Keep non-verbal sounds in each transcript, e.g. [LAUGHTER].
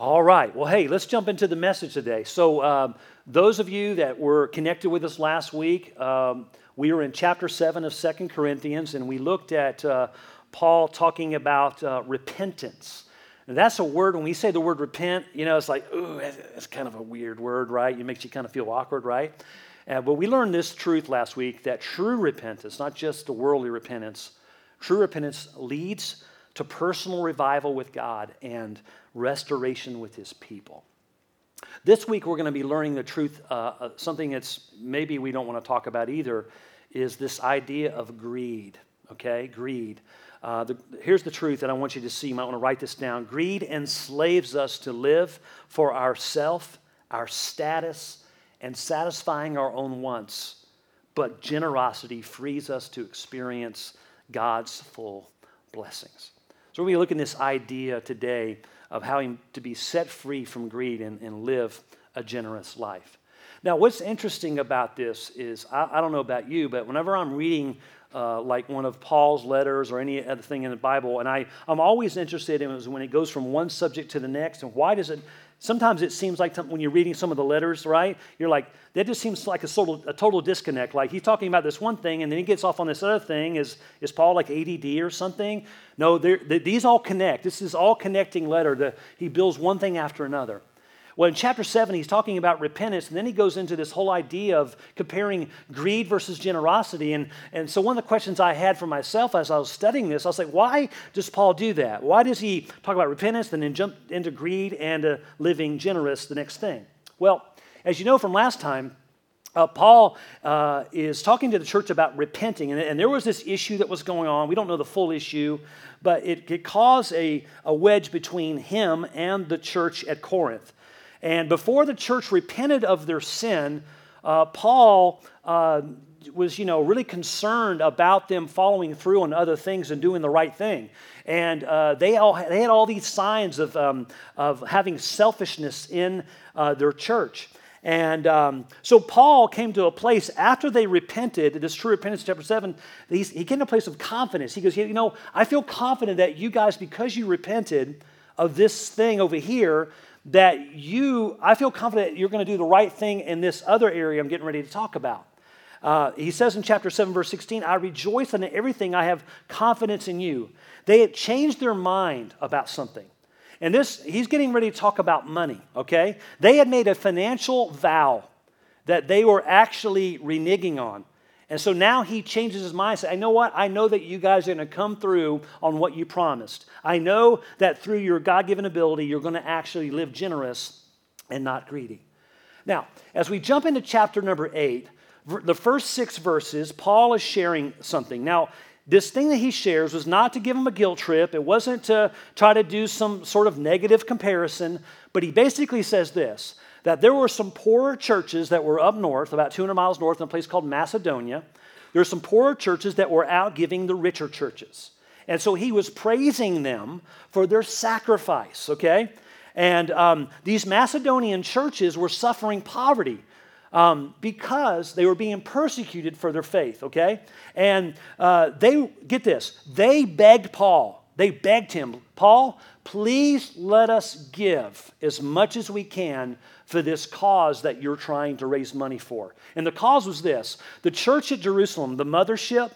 All right. Well, hey, let's jump into the message today. So, um, those of you that were connected with us last week, um, we were in chapter 7 of Second Corinthians, and we looked at uh, Paul talking about uh, repentance. And that's a word, when we say the word repent, you know, it's like, ooh, that's kind of a weird word, right? It makes you kind of feel awkward, right? Uh, but we learned this truth last week that true repentance, not just the worldly repentance, true repentance leads to personal revival with God and restoration with his people. This week, we're going to be learning the truth. Uh, uh, something that's maybe we don't want to talk about either is this idea of greed. Okay, greed. Uh, the, here's the truth that I want you to see. You might want to write this down. Greed enslaves us to live for ourself, our status, and satisfying our own wants. But generosity frees us to experience God's full blessings. So we're going to look at this idea today of how to be set free from greed and, and live a generous life. Now, what's interesting about this is I, I don't know about you, but whenever I'm reading uh, like one of Paul's letters or any other thing in the Bible, and I, I'm always interested in when it goes from one subject to the next, and why does it Sometimes it seems like when you're reading some of the letters, right? You're like, that just seems like a, of, a total disconnect. Like he's talking about this one thing and then he gets off on this other thing. Is, is Paul like ADD or something? No, these all connect. This is all connecting letter. The, he builds one thing after another. Well, in chapter 7, he's talking about repentance, and then he goes into this whole idea of comparing greed versus generosity. And, and so, one of the questions I had for myself as I was studying this, I was like, why does Paul do that? Why does he talk about repentance and then jump into greed and uh, living generous the next thing? Well, as you know from last time, uh, Paul uh, is talking to the church about repenting, and, and, there was this issue that was going on. We don't know the full issue, but it, it caused a, a wedge between him and the church at Corinth. And before the church repented of their sin, uh, Paul uh, was, you know, really concerned about them following through on other things and doing the right thing. And uh, they, all, they had all these signs of, um, of having selfishness in uh, their church. And um, so Paul came to a place after they repented, this true repentance, chapter 7, he came to a place of confidence. He goes, You know, I feel confident that you guys, because you repented of this thing over here, that you, I feel confident you're going to do the right thing in this other area I'm getting ready to talk about. Uh, he says in chapter 7, verse 16, I rejoice in everything, I have confidence in you. They had changed their mind about something. And this, he's getting ready to talk about money, okay? They had made a financial vow that they were actually reneging on. And so now he changes his mind. Say, I know what? I know that you guys are going to come through on what you promised. I know that through your God given ability, you're going to actually live generous and not greedy. Now, as we jump into chapter number eight, the first six verses, Paul is sharing something. Now, this thing that he shares was not to give him a guilt trip, it wasn't to try to do some sort of negative comparison, but he basically says this that there were some poorer churches that were up north, about 200 miles north, in a place called Macedonia. There were some poorer churches that were out giving the richer churches. And so he was praising them for their sacrifice, okay? And um, these Macedonian churches were suffering poverty um, because they were being persecuted for their faith, okay? And uh, they, get this, they begged Paul, they begged him, Paul, please let us give as much as we can for this cause that you're trying to raise money for. And the cause was this the church at Jerusalem, the mothership,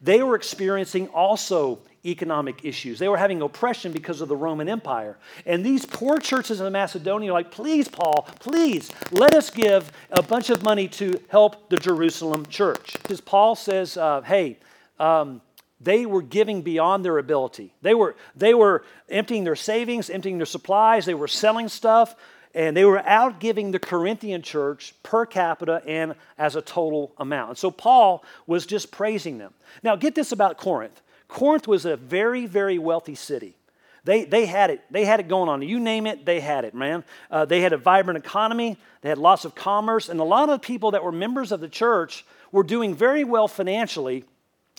they were experiencing also economic issues. They were having oppression because of the Roman Empire. And these poor churches in Macedonia are like, please, Paul, please, let us give a bunch of money to help the Jerusalem church. Because Paul says, uh, hey, um, they were giving beyond their ability. They were, they were emptying their savings, emptying their supplies, they were selling stuff. And they were out giving the Corinthian church per capita and as a total amount. And so Paul was just praising them. Now, get this about Corinth Corinth was a very, very wealthy city. They, they had it. They had it going on. You name it, they had it, man. Uh, they had a vibrant economy. They had lots of commerce, and a lot of people that were members of the church were doing very well financially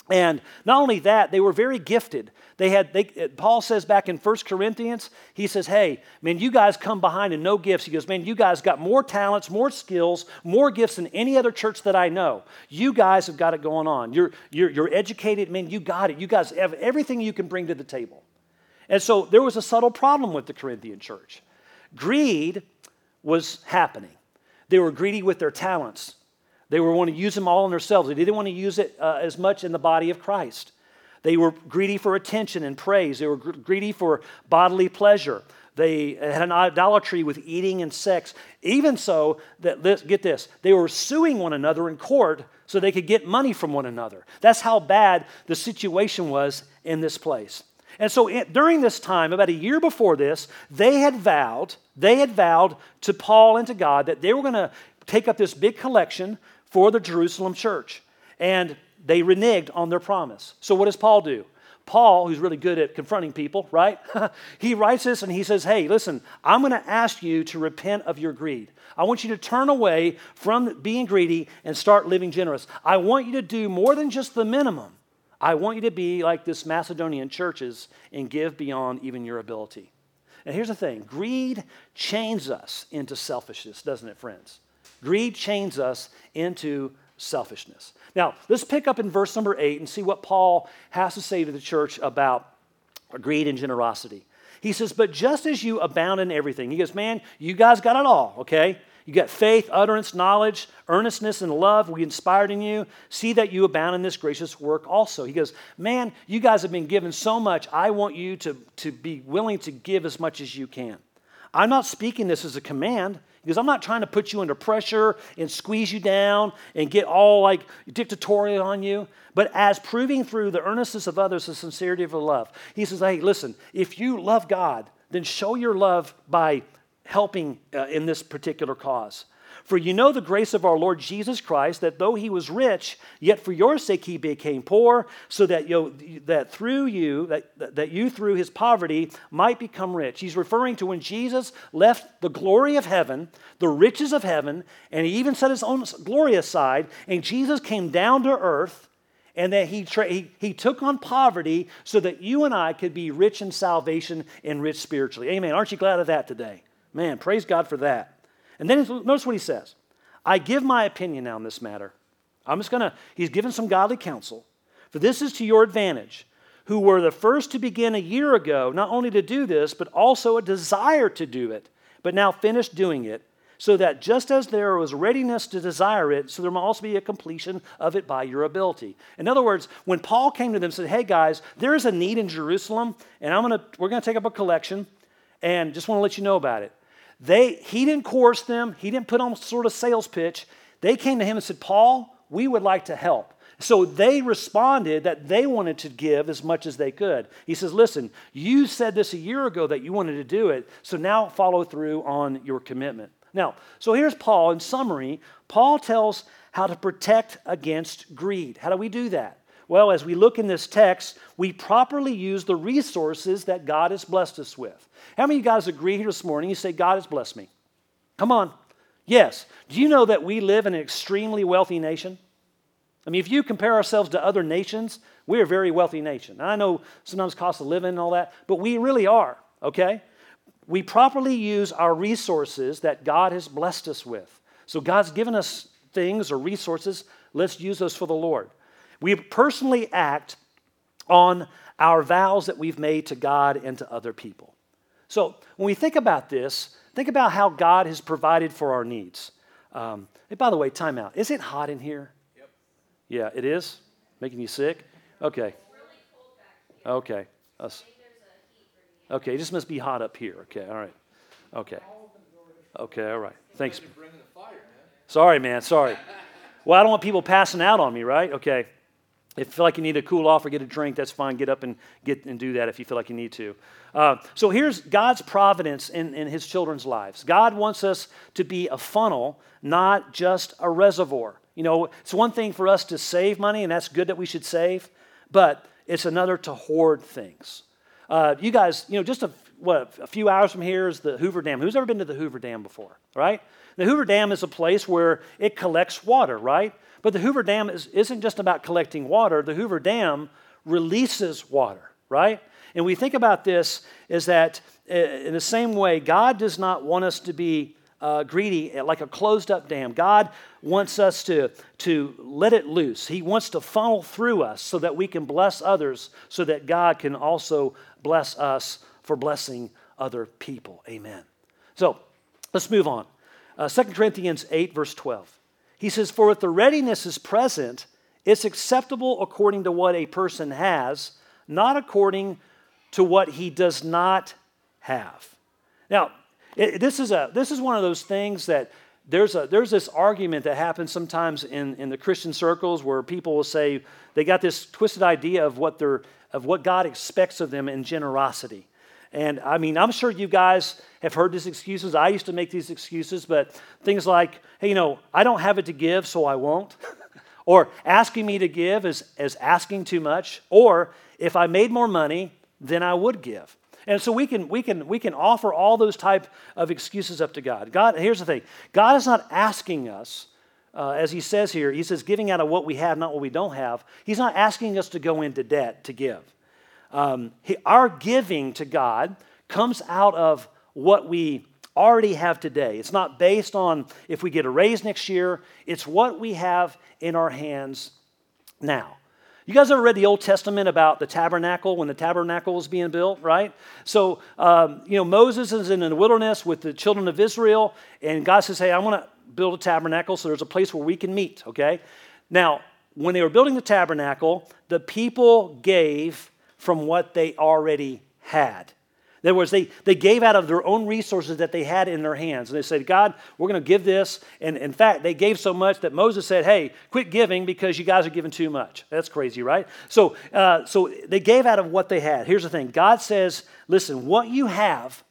and not only that, they were very gifted. They had, they, Paul says back in 1 Corinthians, he says, Hey, man, you guys come behind and no gifts. He goes, Man, you guys got more talents, more skills, more gifts than any other church that I know. You guys have got it going on. You're, you're, you're educated, man, you got it. You guys have everything you can bring to the table. And so there was a subtle problem with the Corinthian church. greed was happening. They were greedy with their talents. They were wanting to use them all in themselves. They didn't want to use it uh, as much in the body of Christ. They were greedy for attention and praise. They were gr- greedy for bodily pleasure. They had an idolatry with eating and sex. Even so, that get this, they were suing one another in court so they could get money from one another. That's how bad the situation was in this place. And so it, during this time, about a year before this, they had vowed, they had vowed to Paul and to God that they were going to take up this big collection for the Jerusalem church. And they reneged on their promise. So what does Paul do? Paul, who's really good at confronting people, right? [LAUGHS] he writes this and he says, Hey, listen, I'm going to ask you to repent of your greed. I want you to turn away from being greedy and start living generous. I want you to do more than just the minimum. I want you to be like this Macedonian churches and give beyond even your ability. And here's the thing greed chains us into selfishness, doesn't it, friends? Greed chains us into selfishness. Now, let's pick up in verse number eight and see what Paul has to say to the church about greed and generosity. He says, But just as you abound in everything, he goes, Man, you guys got it all, okay? You got faith, utterance, knowledge, earnestness, and love we inspired in you. See that you abound in this gracious work also. He goes, Man, you guys have been given so much. I want you to, to be willing to give as much as you can. I'm not speaking this as a command because I'm not trying to put you under pressure and squeeze you down and get all like dictatorial on you, but as proving through the earnestness of others the sincerity of the love. He says, Hey, listen, if you love God, then show your love by helping uh, in this particular cause. For you know the grace of our Lord Jesus Christ, that though he was rich, yet for your sake he became poor, so that, you that through you, that, that you through his poverty might become rich. He's referring to when Jesus left the glory of heaven, the riches of heaven, and he even set his own glory aside, and Jesus came down to earth and that he, tra- he, he took on poverty so that you and I could be rich in salvation and rich spiritually. Amen. Aren't you glad of that today? Man, praise God for that. And then notice what he says I give my opinion now on this matter. I'm just going to, he's given some godly counsel. For this is to your advantage, who were the first to begin a year ago, not only to do this, but also a desire to do it, but now finished doing it, so that just as there was readiness to desire it, so there must also be a completion of it by your ability. In other words, when Paul came to them and said, Hey guys, there is a need in Jerusalem, and I'm gonna, we're going to take up a collection, and just want to let you know about it. They, he didn't coerce them, he didn't put on sort of sales pitch. They came to him and said, Paul, we would like to help. So they responded that they wanted to give as much as they could. He says, Listen, you said this a year ago that you wanted to do it, so now follow through on your commitment. Now, so here's Paul. In summary, Paul tells how to protect against greed. How do we do that? Well, as we look in this text, we properly use the resources that God has blessed us with. How many of you guys agree here this morning? You say, God has blessed me. Come on. Yes. Do you know that we live in an extremely wealthy nation? I mean, if you compare ourselves to other nations, we're a very wealthy nation. I know sometimes cost of living and all that, but we really are, okay? We properly use our resources that God has blessed us with. So God's given us things or resources, let's use those for the Lord. We personally act on our vows that we've made to God and to other people. So when we think about this, think about how God has provided for our needs. Um, hey, by the way, time out. Is it hot in here? Yep. Yeah, it is? Making you sick? Okay. Okay. Us. Okay, it just must be hot up here. Okay, all right. Okay. Okay, all right. Thanks. Sorry, man. Sorry. Well, I don't want people passing out on me, right? Okay. If you feel like you need to cool off or get a drink, that's fine. Get up and get and do that if you feel like you need to. Uh, so here's God's providence in, in His children's lives. God wants us to be a funnel, not just a reservoir. You know, it's one thing for us to save money, and that's good that we should save, but it's another to hoard things. Uh, you guys, you know, just a, what, a few hours from here is the Hoover Dam. Who's ever been to the Hoover Dam before, right? The Hoover Dam is a place where it collects water, right? But the Hoover Dam is, isn't just about collecting water, the Hoover Dam releases water, right? And we think about this is that uh, in the same way, God does not want us to be uh, greedy like a closed up dam. God wants us to, to let it loose. He wants to funnel through us so that we can bless others, so that God can also bless us for blessing other people. Amen. So let's move on. Uh, 2 Corinthians 8, verse 12. He says, For if the readiness is present, it's acceptable according to what a person has, not according to what he does not have. Now, it, this, is a, this is one of those things that there's, a, there's this argument that happens sometimes in, in the Christian circles where people will say they got this twisted idea of what, they're, of what God expects of them in generosity. And I mean, I'm sure you guys have heard these excuses. I used to make these excuses, but things like, hey, you know, I don't have it to give, so I won't. [LAUGHS] or asking me to give is, is asking too much. Or if I made more money, then I would give. And so we can, we can, we can offer all those type of excuses up to God. God, here's the thing God is not asking us, uh, as he says here, he says, giving out of what we have, not what we don't have. He's not asking us to go into debt to give. Um, he, our giving to God comes out of what we already have today. It's not based on if we get a raise next year, it's what we have in our hands now. You guys ever read the Old Testament about the tabernacle when the tabernacle was being built, right? So, um, you know, Moses is in the wilderness with the children of Israel, and God says, Hey, I want to build a tabernacle so there's a place where we can meet, okay? Now, when they were building the tabernacle, the people gave from what they already had. In other words, they, they gave out of their own resources that they had in their hands. And they said, God, we're going to give this. And in fact, they gave so much that Moses said, hey, quit giving because you guys are giving too much. That's crazy, right? So, uh, so they gave out of what they had. Here's the thing God says, listen, what you have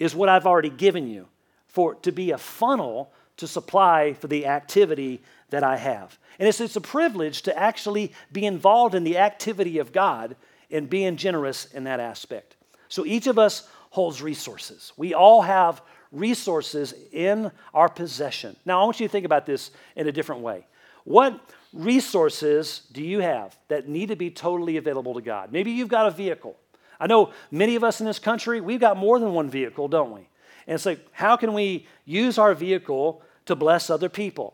is what I've already given you for to be a funnel to supply for the activity that I have. And it's, it's a privilege to actually be involved in the activity of God and being generous in that aspect. So each of us holds resources. We all have resources in our possession. Now, I want you to think about this in a different way. What resources do you have that need to be totally available to God? Maybe you've got a vehicle. I know many of us in this country, we've got more than one vehicle, don't we? And it's like, how can we use our vehicle to bless other people?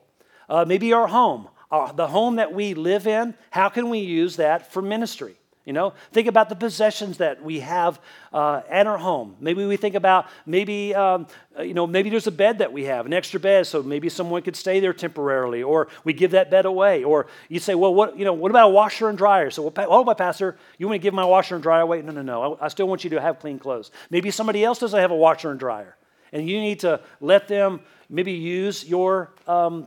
Uh, maybe our home, uh, the home that we live in, how can we use that for ministry? You know, think about the possessions that we have uh, at our home. Maybe we think about maybe um, uh, you know maybe there's a bed that we have, an extra bed, so maybe someone could stay there temporarily, or we give that bed away. Or you say, well, what you know, what about a washer and dryer? So, oh, my pastor, you want to give my washer and dryer away? No, no, no. I, I still want you to have clean clothes. Maybe somebody else doesn't have a washer and dryer, and you need to let them maybe use your um,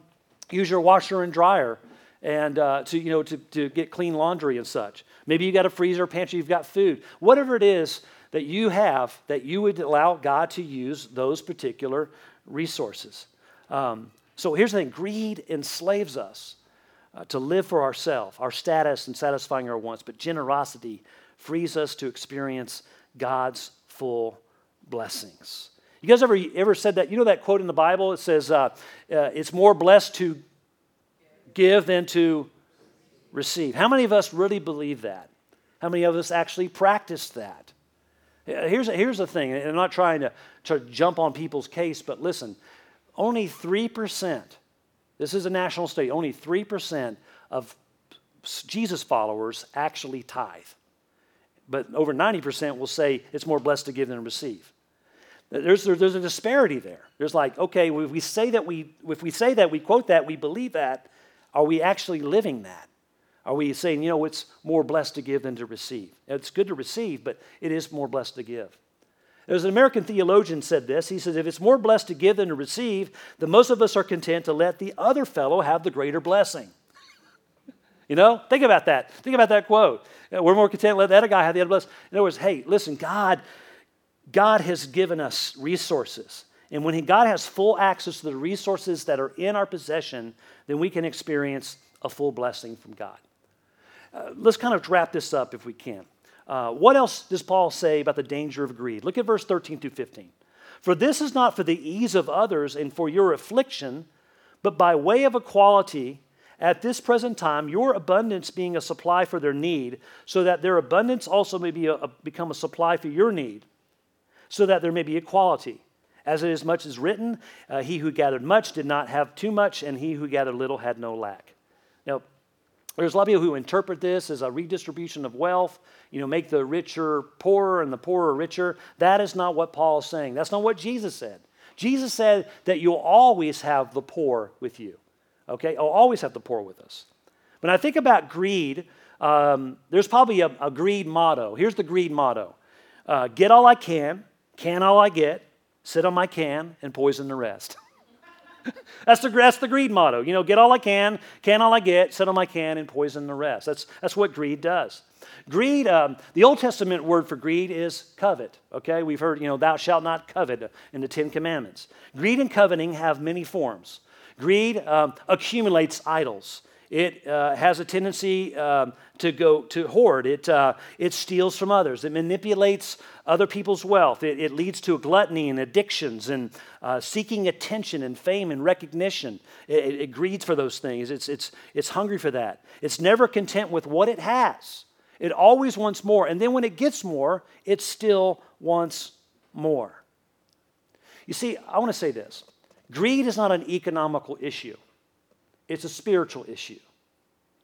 use your washer and dryer and uh, to you know to, to get clean laundry and such Maybe you got a freezer, pantry, you've got food. Whatever it is that you have, that you would allow God to use those particular resources. Um, so here's the thing greed enslaves us uh, to live for ourselves, our status, and satisfying our wants, but generosity frees us to experience God's full blessings. You guys ever, ever said that? You know that quote in the Bible? It says, uh, uh, It's more blessed to give than to receive. How many of us really believe that? How many of us actually practice that? Here's, here's the thing, and I'm not trying to, to jump on people's case, but listen, only 3%, this is a national study, only 3% of Jesus followers actually tithe. But over 90% will say it's more blessed to give than to receive. There's, there's a disparity there. There's like, okay, if we say that we, if we say that, we quote that, we believe that, are we actually living that? Are we saying, you know, it's more blessed to give than to receive? It's good to receive, but it is more blessed to give. There's an American theologian said this. He says, if it's more blessed to give than to receive, then most of us are content to let the other fellow have the greater blessing. [LAUGHS] you know, think about that. Think about that quote. We're more content to let the other guy have the other blessing. In other words, hey, listen, God, God has given us resources. And when God has full access to the resources that are in our possession, then we can experience a full blessing from God. Uh, let's kind of wrap this up if we can. Uh, what else does Paul say about the danger of greed? Look at verse 13 through 15. For this is not for the ease of others and for your affliction, but by way of equality, at this present time, your abundance being a supply for their need, so that their abundance also may be a, become a supply for your need, so that there may be equality. As it is much as written, uh, he who gathered much did not have too much, and he who gathered little had no lack. Now, there's a lot of people who interpret this as a redistribution of wealth, you know, make the richer poorer and the poorer richer. That is not what Paul is saying. That's not what Jesus said. Jesus said that you'll always have the poor with you. Okay? I'll always have the poor with us. When I think about greed, um, there's probably a, a, greed motto. Here's the greed motto uh, Get all I can, can all I get, sit on my can, and poison the rest. [LAUGHS] that's, the, that's the greed motto. You know, get all I can, can all I get, sit on my can, and poison the rest. That's, that's what greed does. Greed, um, the Old Testament word for greed is covet. Okay, we've heard, you know, thou shalt not covet in the Ten Commandments. Greed and coveting have many forms. Greed um, accumulates idols. It uh, has a tendency um, to go to hoard. It, uh, it steals from others. It manipulates other people's wealth. It, it leads to gluttony and addictions and uh, seeking attention and fame and recognition. It, it, it greeds for those things. It's, it's, it's hungry for that. It's never content with what it has. It always wants more. And then when it gets more, it still wants more. You see, I want to say this greed is not an economical issue, it's a spiritual issue.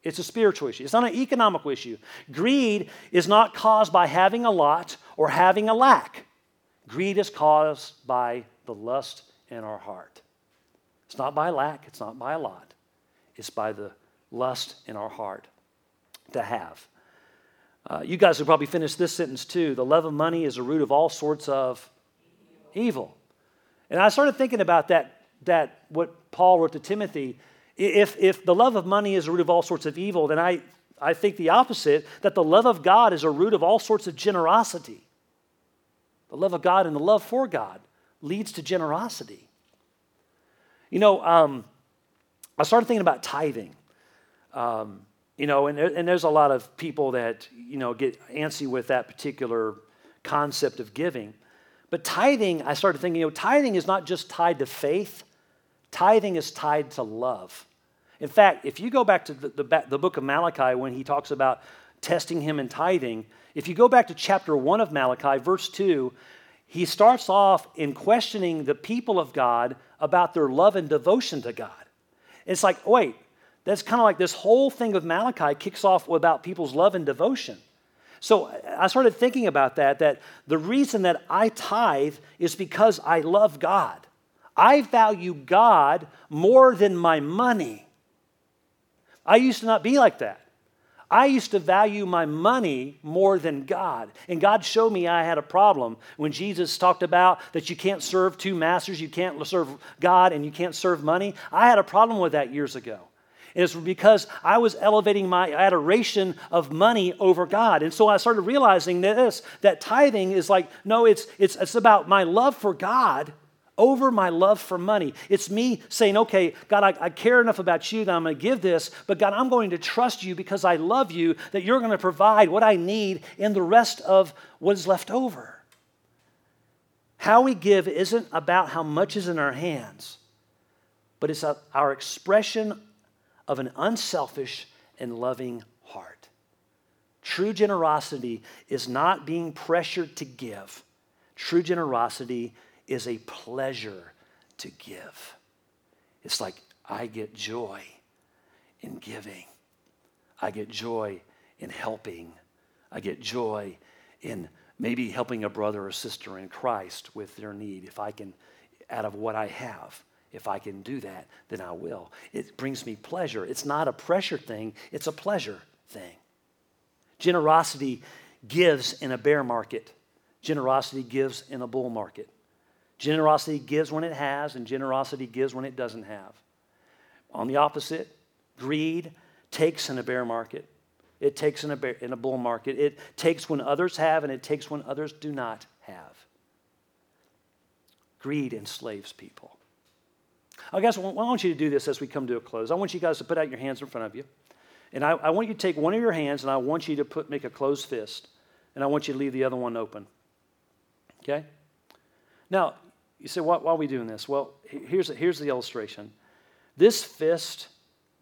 It's a spiritual issue. It's not an economical issue. Greed is not caused by having a lot or having a lack. Greed is caused by the lust in our heart. It's not by lack, it's not by a lot. It's by the lust in our heart to have. Uh, you guys will probably finish this sentence too. The love of money is a root of all sorts of evil. And I started thinking about that, that what Paul wrote to Timothy. If, if the love of money is a root of all sorts of evil, then I, I think the opposite, that the love of God is a root of all sorts of generosity. The love of God and the love for God leads to generosity. You know, um, I started thinking about tithing. Um, you know, and, there, and there's a lot of people that, you know, get antsy with that particular concept of giving. But tithing, I started thinking, you know, tithing is not just tied to faith, tithing is tied to love. In fact, if you go back to the, the, the, book of Malachi when he talks about testing him in tithing, if you go back to chapter 1 of Malachi, verse 2, he starts off in questioning the people of God about their love and devotion to God. It's like, wait, that's kind of like this whole thing of Malachi kicks off about people's love and devotion. So I started thinking about that, that the reason that I tithe is because I love God. I value God more than my money. I used to not be like that. I used to value my money more than God. And God showed me I had a problem when Jesus talked about that you can't serve two masters, you can't serve God and you can't serve money. I had a problem with that years ago. And it's because I was elevating my adoration of money over God. And so I started realizing this that tithing is like, no, it's, it's, it's about my love for God over my love for money. It's me saying, okay, God, I, I, care enough about you that I'm going to give this, but God, I'm going to trust you because I love you that you're going to provide what I need in the rest of what is left over. How we give isn't about how much is in our hands, but it's our expression of an unselfish and loving heart. True generosity is not being pressured to give, true generosity is a pleasure to give. It's like I get joy in giving, I get joy in helping, I get joy in maybe helping a brother or sister in Christ with their need if I can, out of what I have. If I can do that, then I will. It brings me pleasure. It's not a pressure thing, it's a pleasure thing. Generosity gives in a bear market, generosity gives in a bull market. Generosity gives when it has, and generosity gives when it doesn't have. On the opposite, greed takes in a bear market. It takes in a, bear, in a bull market. It takes when others have, and it takes when others do not have. Greed enslaves people. I guess I want you to do this as we come to a close. I want you guys to put out your hands in front of you. And I, I want you to take one of your hands and I want you to put, make a closed fist. And I want you to leave the other one open. Okay? Now, you say, why, why are we doing this? Well, here's, here's the illustration. This fist,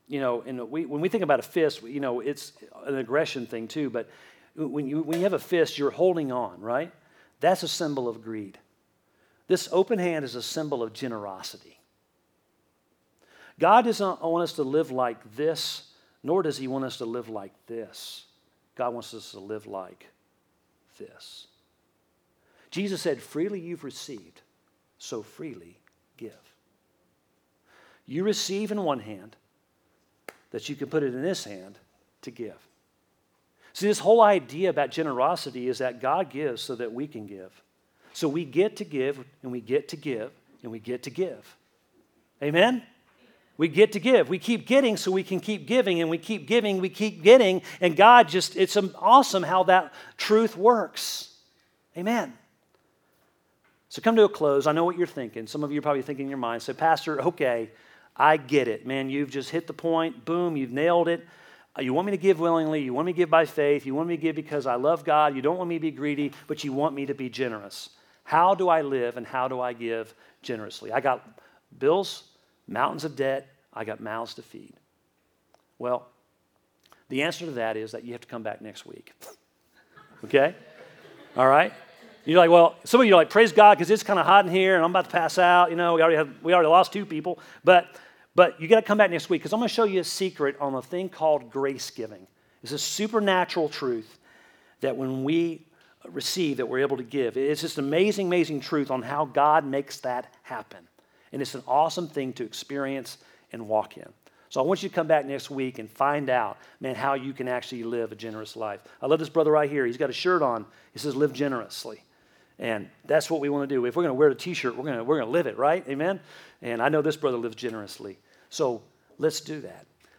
you know, and we, when we think about a fist, you know, it's an aggression thing too, but when you, when you have a fist, you're holding on, right? That's a symbol of greed. This open hand is a symbol of generosity. God doesn't want us to live like this, nor does He want us to live like this. God wants us to live like this. Jesus said, Freely you've received, so freely give. You receive in one hand that you can put it in this hand to give. See, this whole idea about generosity is that God gives so that we can give. So we get to give, and we get to give, and we get to give. Amen? We get to give. We keep getting so we can keep giving, and we keep giving, we keep getting, and God just, it's awesome how that truth works. Amen. So come to a close. I know what you're thinking. Some of you are probably thinking in your mind, say, Pastor, okay, I get it. Man, you've just hit the point. Boom, you've nailed it. Uh, you want me to give willingly. You want me to give by faith. You want me to give because I love God. You don't want me to be greedy, but you want me to be generous. How do I live and how do I give generously? I got bills, mountains of debt, I got mouths to feed. Well, the answer to that is that you have to come back next week. [LAUGHS] okay? All right? You're like, well, some of you are like, praise God, because it's kind of hot in here and I'm about to pass out. You know, we already, have, we already lost two people. But, but you got to come back next week because I'm going to show you a secret on a thing called grace giving. It's a supernatural truth that when we receive, that we're able to give. It's just amazing, amazing truth on how God makes that happen. And it's an awesome thing to experience and walk in. So I want you to come back next week and find out, man, how you can actually live a generous life. I love this brother right here. He's got a shirt on. He says, live generously. And that's what we want to do. If we're going to wear a t shirt, we're going to, we're going to live it, right? Amen? And I know this brother lives generously. So let's do that.